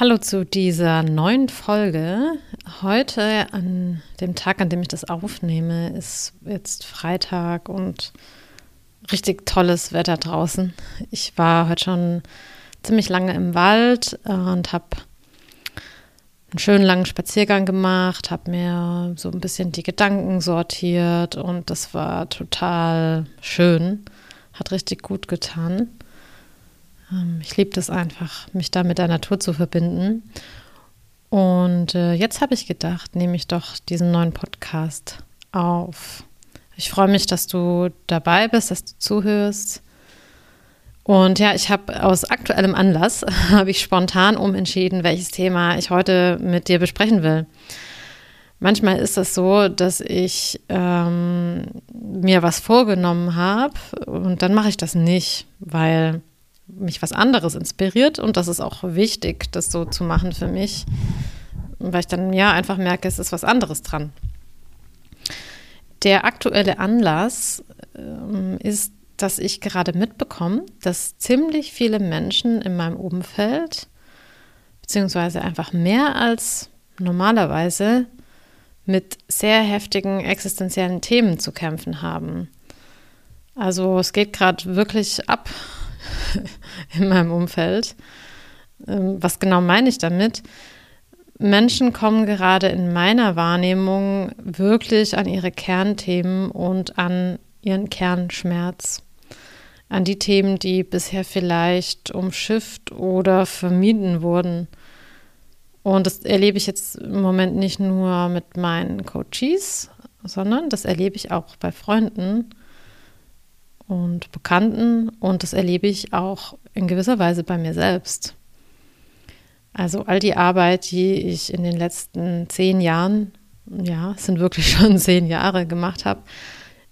Hallo zu dieser neuen Folge. Heute, an dem Tag, an dem ich das aufnehme, ist jetzt Freitag und richtig tolles Wetter draußen. Ich war heute schon ziemlich lange im Wald und habe einen schönen langen Spaziergang gemacht, habe mir so ein bisschen die Gedanken sortiert und das war total schön. Hat richtig gut getan. Ähm, ich liebe das einfach, mich da mit der Natur zu verbinden. Und äh, jetzt habe ich gedacht, nehme ich doch diesen neuen Podcast auf. Ich freue mich, dass du dabei bist, dass du zuhörst. Und ja, ich habe aus aktuellem Anlass, habe ich spontan umentschieden, welches Thema ich heute mit dir besprechen will. Manchmal ist es so, dass ich ähm, mir was vorgenommen habe und dann mache ich das nicht, weil mich was anderes inspiriert und das ist auch wichtig, das so zu machen für mich, weil ich dann ja einfach merke, es ist was anderes dran. Der aktuelle Anlass ähm, ist, dass ich gerade mitbekomme, dass ziemlich viele Menschen in meinem Umfeld, beziehungsweise einfach mehr als normalerweise, mit sehr heftigen existenziellen Themen zu kämpfen haben. Also es geht gerade wirklich ab in meinem Umfeld. Ähm, was genau meine ich damit? Menschen kommen gerade in meiner Wahrnehmung wirklich an ihre Kernthemen und an ihren Kernschmerz. An die Themen, die bisher vielleicht umschifft oder vermieden wurden. Und das erlebe ich jetzt im Moment nicht nur mit meinen Coaches, sondern das erlebe ich auch bei Freunden und Bekannten und das erlebe ich auch in gewisser Weise bei mir selbst. Also all die Arbeit, die ich in den letzten zehn Jahren, ja, es sind wirklich schon zehn Jahre gemacht habe,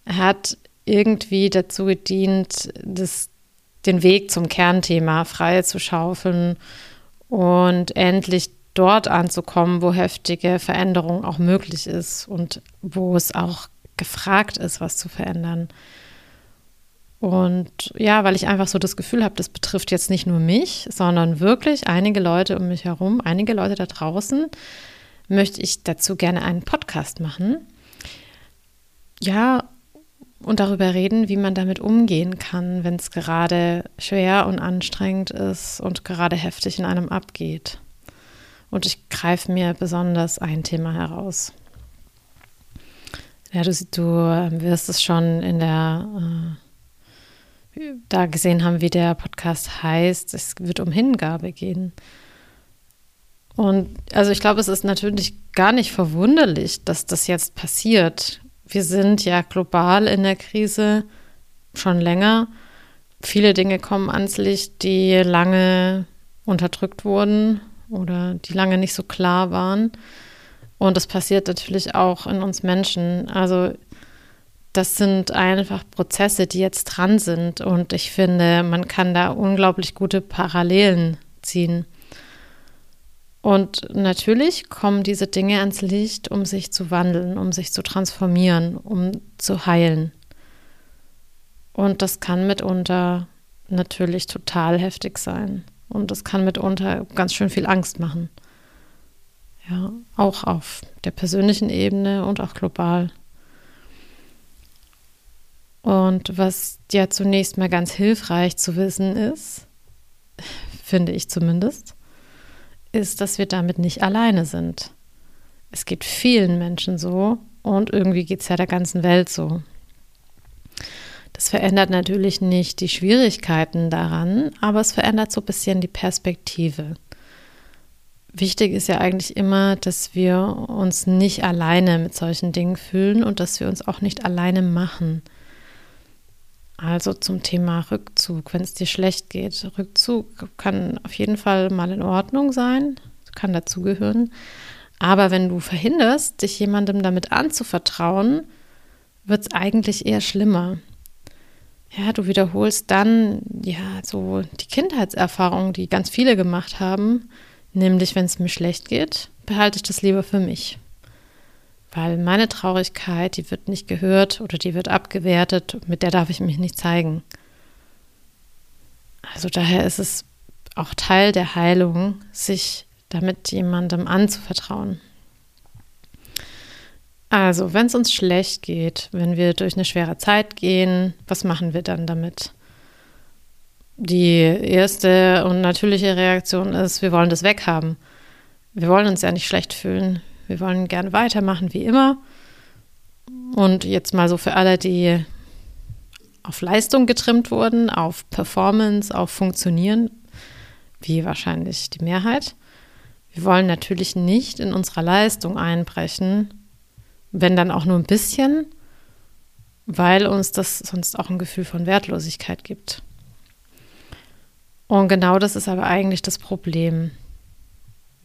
hat irgendwie dazu gedient, das, den Weg zum Kernthema frei zu schaufeln und endlich dort anzukommen, wo heftige Veränderung auch möglich ist und wo es auch gefragt ist, was zu verändern. Und ja, weil ich einfach so das Gefühl habe, das betrifft jetzt nicht nur mich, sondern wirklich einige Leute um mich herum, einige Leute da draußen, möchte ich dazu gerne einen Podcast machen. Ja, und darüber reden, wie man damit umgehen kann, wenn es gerade schwer und anstrengend ist und gerade heftig in einem abgeht. Und ich greife mir besonders ein Thema heraus. Ja, du, du wirst es schon in der äh, da gesehen haben, wie der Podcast heißt. Es wird um Hingabe gehen. Und also ich glaube, es ist natürlich gar nicht verwunderlich, dass das jetzt passiert. Wir sind ja global in der Krise schon länger. Viele Dinge kommen ans Licht, die lange unterdrückt wurden oder die lange nicht so klar waren. Und das passiert natürlich auch in uns Menschen. Also das sind einfach Prozesse, die jetzt dran sind. Und ich finde, man kann da unglaublich gute Parallelen ziehen. Und natürlich kommen diese Dinge ans Licht, um sich zu wandeln, um sich zu transformieren, um zu heilen. Und das kann mitunter natürlich total heftig sein. Und das kann mitunter ganz schön viel Angst machen. Ja, auch auf der persönlichen Ebene und auch global. Und was ja zunächst mal ganz hilfreich zu wissen ist, finde ich zumindest, ist, dass wir damit nicht alleine sind. Es geht vielen Menschen so und irgendwie geht es ja der ganzen Welt so. Das verändert natürlich nicht die Schwierigkeiten daran, aber es verändert so ein bisschen die Perspektive. Wichtig ist ja eigentlich immer, dass wir uns nicht alleine mit solchen Dingen fühlen und dass wir uns auch nicht alleine machen. Also zum Thema Rückzug, wenn es dir schlecht geht. Rückzug kann auf jeden Fall mal in Ordnung sein, kann dazugehören. Aber wenn du verhinderst, dich jemandem damit anzuvertrauen, wird es eigentlich eher schlimmer. Ja, du wiederholst dann ja so die Kindheitserfahrung, die ganz viele gemacht haben, nämlich wenn es mir schlecht geht, behalte ich das lieber für mich. Weil meine Traurigkeit, die wird nicht gehört oder die wird abgewertet, mit der darf ich mich nicht zeigen. Also daher ist es auch Teil der Heilung, sich damit jemandem anzuvertrauen. Also, wenn es uns schlecht geht, wenn wir durch eine schwere Zeit gehen, was machen wir dann damit? Die erste und natürliche Reaktion ist, wir wollen das weghaben. Wir wollen uns ja nicht schlecht fühlen. Wir wollen gerne weitermachen wie immer. Und jetzt mal so für alle, die auf Leistung getrimmt wurden, auf Performance, auf Funktionieren, wie wahrscheinlich die Mehrheit. Wir wollen natürlich nicht in unserer Leistung einbrechen, wenn dann auch nur ein bisschen, weil uns das sonst auch ein Gefühl von Wertlosigkeit gibt. Und genau das ist aber eigentlich das Problem.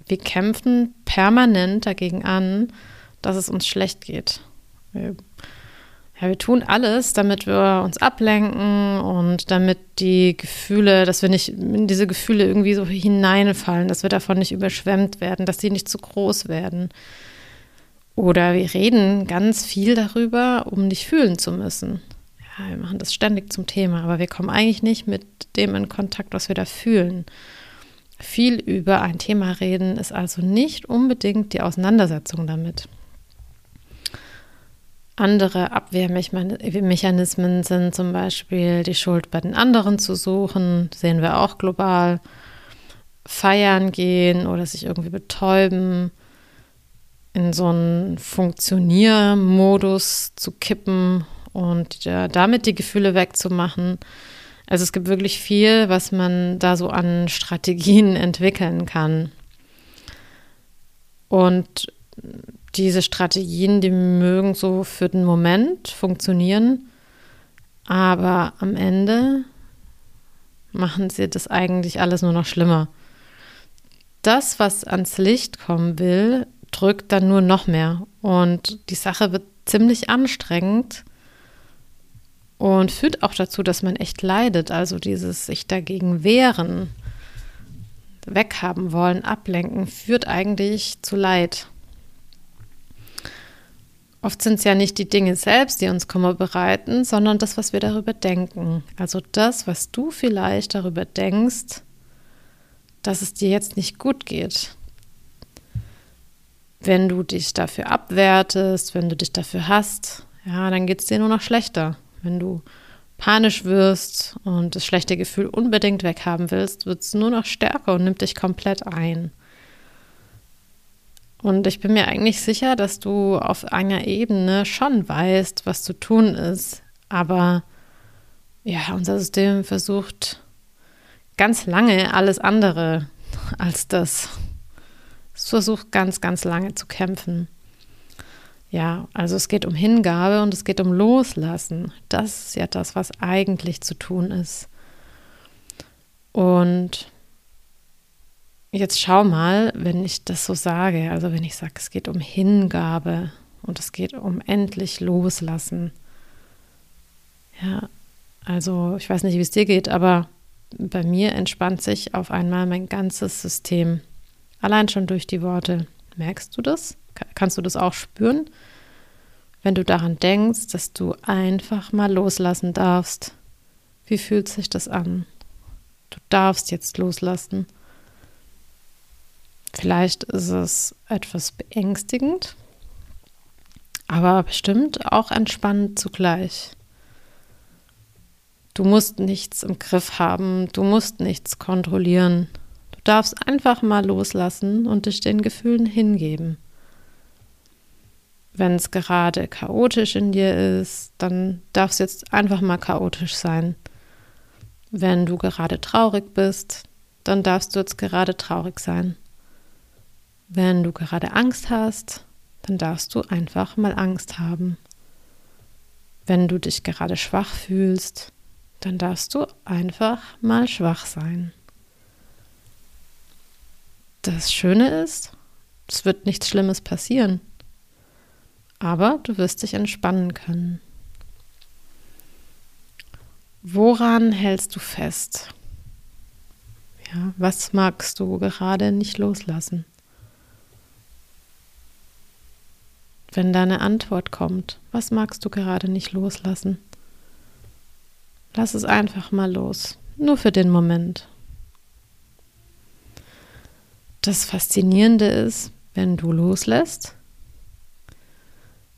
Wir kämpfen permanent dagegen an, dass es uns schlecht geht. Wir, ja, wir tun alles, damit wir uns ablenken und damit die Gefühle, dass wir nicht in diese Gefühle irgendwie so hineinfallen, dass wir davon nicht überschwemmt werden, dass sie nicht zu groß werden. Oder wir reden ganz viel darüber, um nicht fühlen zu müssen. Ja, wir machen das ständig zum Thema, aber wir kommen eigentlich nicht mit dem in Kontakt, was wir da fühlen. Viel über ein Thema reden ist also nicht unbedingt die Auseinandersetzung damit. Andere Abwehrmechanismen sind zum Beispiel die Schuld bei den anderen zu suchen, sehen wir auch global. Feiern gehen oder sich irgendwie betäuben, in so einen Funktioniermodus zu kippen und damit die Gefühle wegzumachen. Also es gibt wirklich viel, was man da so an Strategien entwickeln kann. Und diese Strategien, die mögen so für den Moment funktionieren, aber am Ende machen sie das eigentlich alles nur noch schlimmer. Das, was ans Licht kommen will, drückt dann nur noch mehr. Und die Sache wird ziemlich anstrengend und führt auch dazu, dass man echt leidet. Also dieses sich dagegen wehren, weghaben wollen, ablenken, führt eigentlich zu Leid. Oft sind es ja nicht die Dinge selbst, die uns Kummer bereiten, sondern das, was wir darüber denken. Also das, was du vielleicht darüber denkst, dass es dir jetzt nicht gut geht wenn du dich dafür abwertest, wenn du dich dafür hast, ja, dann geht es dir nur noch schlechter. Wenn du panisch wirst und das schlechte Gefühl unbedingt weghaben willst, wird es nur noch stärker und nimmt dich komplett ein. Und ich bin mir eigentlich sicher, dass du auf einer Ebene schon weißt, was zu tun ist. Aber ja, unser System versucht ganz lange alles andere als das es versucht ganz, ganz lange zu kämpfen. Ja, also es geht um Hingabe und es geht um Loslassen. Das ist ja das, was eigentlich zu tun ist. Und jetzt schau mal, wenn ich das so sage, also wenn ich sage, es geht um Hingabe und es geht um endlich Loslassen. Ja, also ich weiß nicht, wie es dir geht, aber bei mir entspannt sich auf einmal mein ganzes System. Allein schon durch die Worte. Merkst du das? Kannst du das auch spüren? Wenn du daran denkst, dass du einfach mal loslassen darfst. Wie fühlt sich das an? Du darfst jetzt loslassen. Vielleicht ist es etwas beängstigend, aber bestimmt auch entspannend zugleich. Du musst nichts im Griff haben, du musst nichts kontrollieren darfst einfach mal loslassen und dich den Gefühlen hingeben. Wenn es gerade chaotisch in dir ist, dann darf es jetzt einfach mal chaotisch sein. Wenn du gerade traurig bist, dann darfst du jetzt gerade traurig sein. Wenn du gerade Angst hast, dann darfst du einfach mal Angst haben. Wenn du dich gerade schwach fühlst, dann darfst du einfach mal schwach sein. Das Schöne ist, es wird nichts Schlimmes passieren. Aber du wirst dich entspannen können. Woran hältst du fest? Ja, was magst du gerade nicht loslassen? Wenn deine Antwort kommt, was magst du gerade nicht loslassen? Lass es einfach mal los, nur für den Moment. das Faszinierende ist, wenn du loslässt,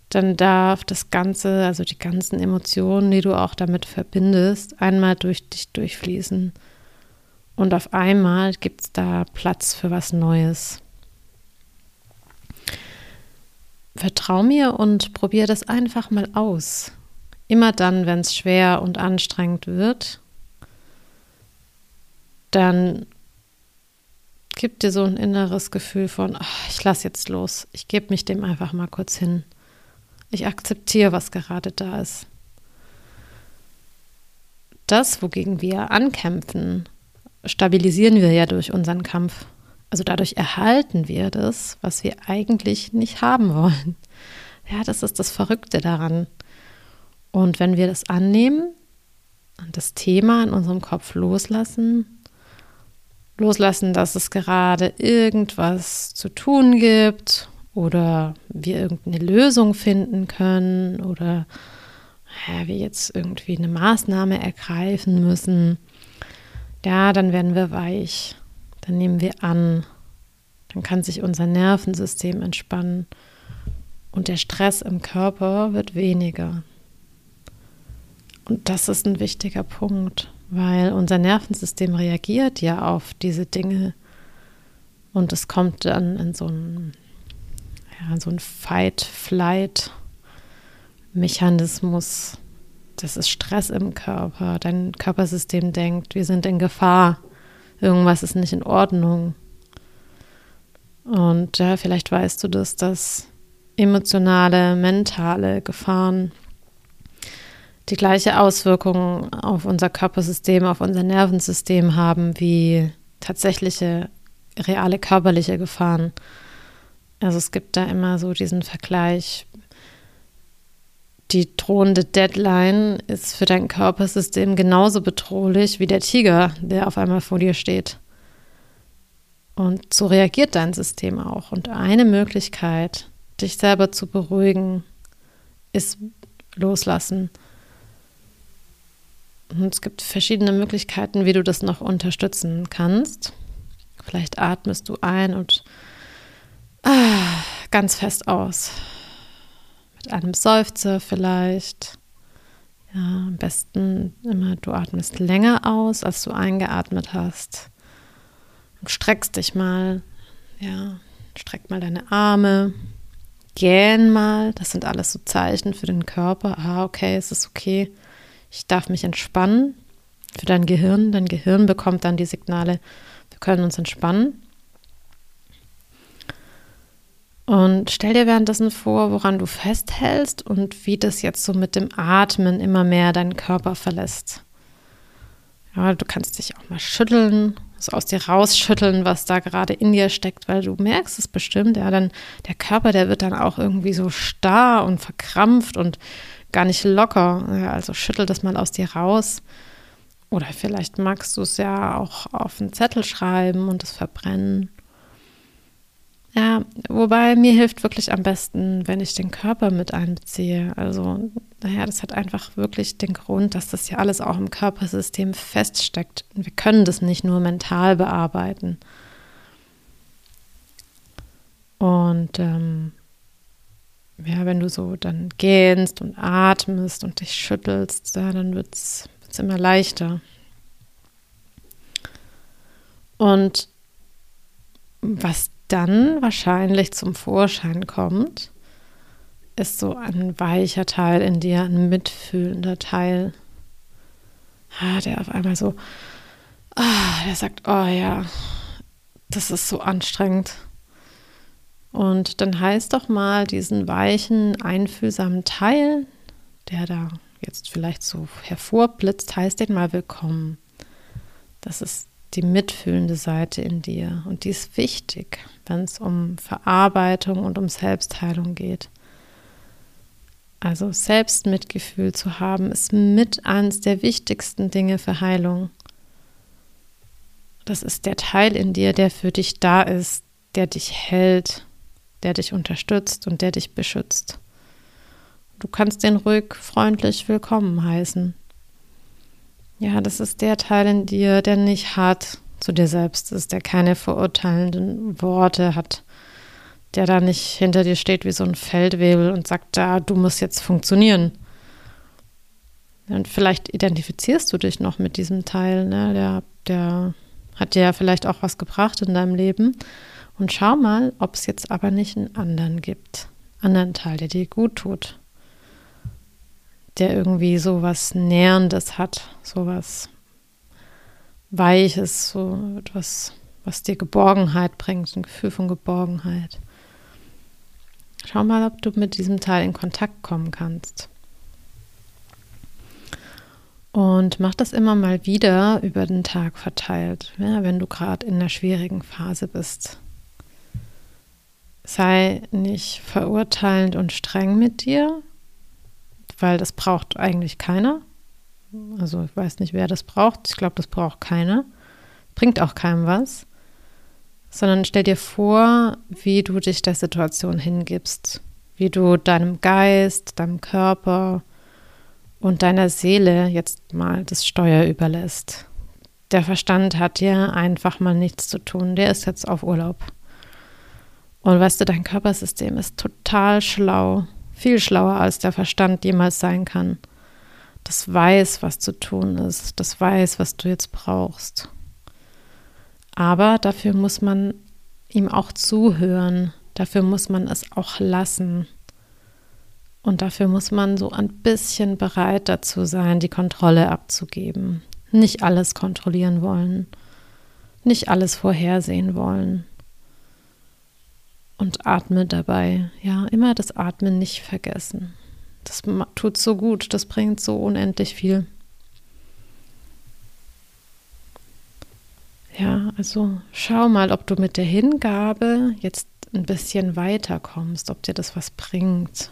dann darf das Ganze, also die ganzen Emotionen, die du auch damit verbindest, einmal durch dich durchfließen. Und auf einmal gibt es da Platz für was Neues. Vertrau mir und probier das einfach mal aus. Immer dann, wenn es schwer und anstrengend wird, dann gibt dir so ein inneres Gefühl von, ach, ich lasse jetzt los, ich gebe mich dem einfach mal kurz hin. Ich akzeptiere, was gerade da ist. Das, wogegen wir ankämpfen, stabilisieren wir ja durch unseren Kampf. Also dadurch erhalten wir das, was wir eigentlich nicht haben wollen. Ja, das ist das Verrückte daran. Und wenn wir das annehmen und das Thema in unserem Kopf loslassen, loslassen, dass es gerade irgendwas zu tun gibt oder wir irgendeine Lösung finden können oder ja, wir jetzt irgendwie eine Maßnahme ergreifen müssen, ja, dann werden wir weich, dann nehmen wir an, dann kann sich unser Nervensystem entspannen. Und der Stress im Körper wird weniger. Und das ist ein wichtiger Punkt, weil unser Nervensystem reagiert ja auf diese Dinge. Und es kommt dann in so ein ja, so ein Fight-Flight-Mechanismus. Das ist Stress im Körper. Dein Körpersystem denkt, wir sind in Gefahr. Irgendwas ist nicht in Ordnung. Und ja, vielleicht weißt du das, dass emotionale, mentale Gefahren die gleiche Auswirkung auf unser Körpersystem, auf unser Nervensystem haben wie tatsächliche, reale körperliche Gefahren. Also es gibt da immer so diesen Vergleich. Die drohende Deadline ist für dein Körpersystem genauso bedrohlich wie der Tiger, der auf einmal vor dir steht. Und so reagiert dein System auch. Und eine Möglichkeit, dich selber zu beruhigen, ist loslassen. Und es gibt verschiedene Möglichkeiten, wie du das noch unterstützen kannst. Vielleicht atmest du ein und ganz fest aus. Mit einem Seufzer vielleicht. Ja, am besten immer, du atmest länger aus, als du eingeatmet hast. Und streckst dich mal. Ja, streck mal deine Arme. Gähn mal. Das sind alles so Zeichen für den Körper. Ah, okay, es ist okay. Ich darf mich entspannen. Für dein Gehirn. Dein Gehirn bekommt dann die Signale, wir können uns entspannen. Und stell dir währenddessen vor, woran du festhältst und wie das jetzt so mit dem Atmen immer mehr deinen Körper verlässt. Ja, du kannst dich auch mal schütteln, so aus dir rausschütteln, was da gerade in dir steckt, weil du merkst es bestimmt. Ja, dann der Körper, der wird dann auch irgendwie so starr und verkrampft und gar nicht locker. Ja, also schüttel das mal aus dir raus. Oder vielleicht magst du es ja auch auf einen Zettel schreiben und es verbrennen. Ja, wobei mir hilft wirklich am besten, wenn ich den Körper mit einbeziehe. Also, naja, das hat einfach wirklich den Grund, dass das ja alles auch im Körpersystem feststeckt. Wir können das nicht nur mental bearbeiten. Und ähm, ja, wenn du so dann gähnst und atmest und dich schüttelst, ja, dann wird es immer leichter. Und was dann wahrscheinlich zum Vorschein kommt, ist so ein weicher Teil in dir, ein mitfühlender Teil, ah, der auf einmal so, ah, der sagt, oh ja, das ist so anstrengend. Und dann heißt doch mal diesen weichen, einfühlsamen Teil, der da jetzt vielleicht so hervorblitzt, heißt den mal willkommen. Das ist die mitfühlende Seite in dir. Und die ist wichtig, wenn es um Verarbeitung und um Selbstheilung geht. Also Selbstmitgefühl zu haben, ist mit eines der wichtigsten Dinge für Heilung. Das ist der Teil in dir, der für dich da ist, der dich hält, der dich unterstützt und der dich beschützt. Du kannst den ruhig freundlich willkommen heißen. Ja, das ist der Teil in dir, der nicht hart zu dir selbst ist, der keine verurteilenden Worte hat, der da nicht hinter dir steht wie so ein Feldwebel und sagt, da, du musst jetzt funktionieren. Und vielleicht identifizierst du dich noch mit diesem Teil, ne? der, der hat dir ja vielleicht auch was gebracht in deinem Leben. Und schau mal, ob es jetzt aber nicht einen anderen gibt. Anderen Teil, der dir gut tut. Der irgendwie so was Nährendes hat, so was Weiches, so etwas, was dir Geborgenheit bringt, ein Gefühl von Geborgenheit. Schau mal, ob du mit diesem Teil in Kontakt kommen kannst. Und mach das immer mal wieder über den Tag verteilt, ja, wenn du gerade in einer schwierigen Phase bist. Sei nicht verurteilend und streng mit dir, weil das braucht eigentlich keiner. Also ich weiß nicht, wer das braucht. Ich glaube, das braucht keiner. Bringt auch keinem was. Sondern stell dir vor, wie du dich der Situation hingibst. Wie du deinem Geist, deinem Körper und deiner Seele jetzt mal das Steuer überlässt. Der Verstand hat dir einfach mal nichts zu tun. Der ist jetzt auf Urlaub. Und weißt du, dein Körpersystem ist total schlau. Viel schlauer als der Verstand jemals sein kann das weiß, was zu tun ist, das weiß, was du jetzt brauchst. Aber dafür muss man ihm auch zuhören, dafür muss man es auch lassen. Und dafür muss man so ein bisschen bereit dazu sein, die Kontrolle abzugeben. Nicht alles kontrollieren wollen, nicht alles vorhersehen wollen. Und atme dabei, ja, immer das Atmen nicht vergessen. Das tut so gut, das bringt so unendlich viel. Ja, also schau mal, ob du mit der Hingabe jetzt ein bisschen weiterkommst, ob dir das was bringt.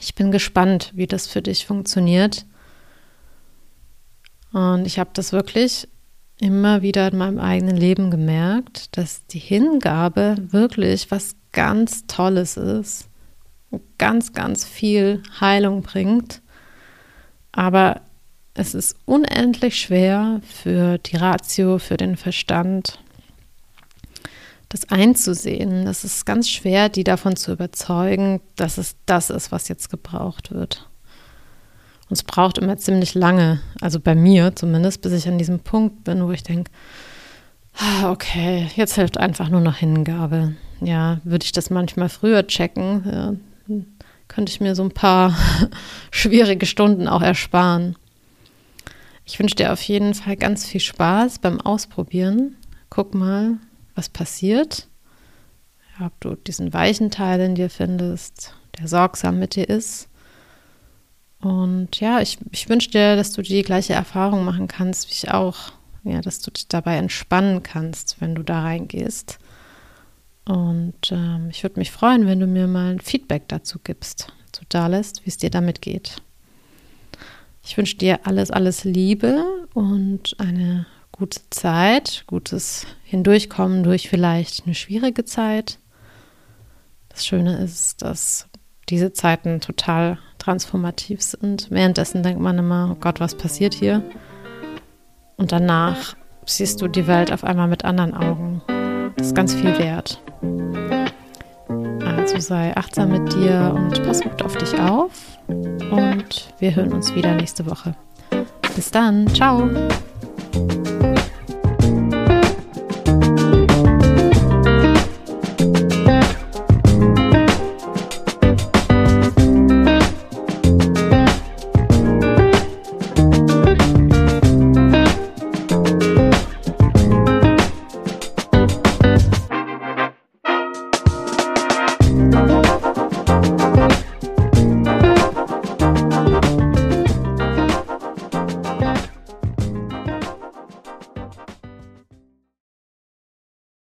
Ich bin gespannt, wie das für dich funktioniert. Und ich habe das wirklich immer wieder in meinem eigenen Leben gemerkt, dass die Hingabe wirklich was ganz Tolles ist ganz, ganz viel Heilung bringt. Aber es ist unendlich schwer für die Ratio, für den Verstand, das einzusehen. Das ist ganz schwer, die davon zu überzeugen, dass es das ist, was jetzt gebraucht wird. Und es braucht immer ziemlich lange, also bei mir zumindest, bis ich an diesem Punkt bin, wo ich denke, ah, okay, jetzt hilft einfach nur noch Hingabe. Ja, würde ich das manchmal früher checken, ja, könnte ich mir so ein paar schwierige Stunden auch ersparen. Ich wünsche dir auf jeden Fall ganz viel Spaß beim Ausprobieren. Guck mal, was passiert. Ob du diesen weichen Teil in dir findest, der sorgsam mit dir ist. Und ja, ich, ich wünsche dir, dass du die gleiche Erfahrung machen kannst wie ich auch. Ja, dass du dich dabei entspannen kannst, wenn du da reingehst. Und ähm, ich würde mich freuen, wenn du mir mal ein Feedback dazu gibst, dazu da lässt, wie es dir damit geht. Ich wünsche dir alles, alles Liebe und eine gute Zeit, gutes Hindurchkommen durch vielleicht eine schwierige Zeit. Das Schöne ist, dass diese Zeiten total transformativ sind. Währenddessen denkt man immer, oh Gott, was passiert hier? Und danach siehst du die Welt auf einmal mit anderen Augen. Das ist ganz viel wert. Also sei achtsam mit dir und pass gut auf dich auf. Und wir hören uns wieder nächste Woche. Bis dann. Ciao.